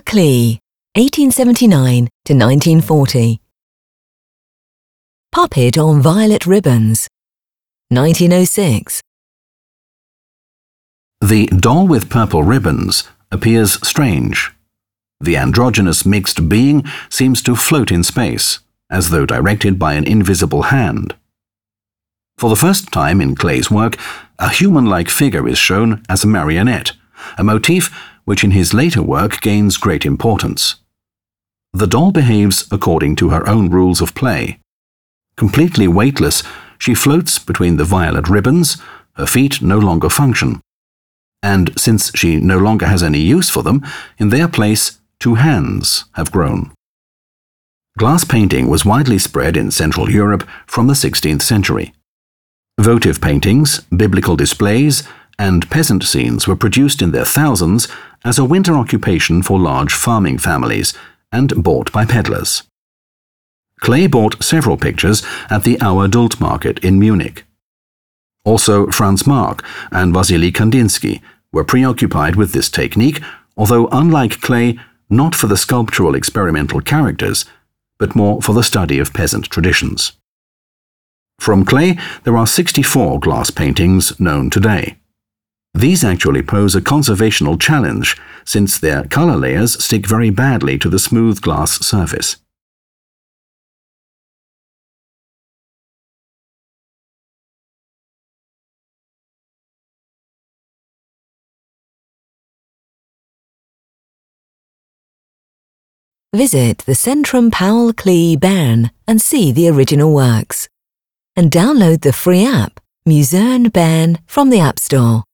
Klee, 1879 to 1940. Puppet on Violet Ribbons, 1906. The doll with purple ribbons appears strange. The androgynous mixed being seems to float in space, as though directed by an invisible hand. For the first time in Klee's work, a human-like figure is shown as a marionette, a motif which in his later work gains great importance. The doll behaves according to her own rules of play. Completely weightless, she floats between the violet ribbons, her feet no longer function. And since she no longer has any use for them, in their place, two hands have grown. Glass painting was widely spread in Central Europe from the 16th century. Votive paintings, biblical displays, and peasant scenes were produced in their thousands as a winter occupation for large farming families and bought by peddlers. Klee bought several pictures at the Auer Dult market in Munich. Also, Franz Marc and Wassily Kandinsky were preoccupied with this technique, although unlike Klee, not for the sculptural experimental characters, but more for the study of peasant traditions. From Klee, there are 64 glass paintings known today. These actually pose a conservational challenge, since their color layers stick very badly to the smooth glass surface. Visit the Zentrum Paul Klee Bern and see the original works. And download the free app, Museen Bern, from the App Store.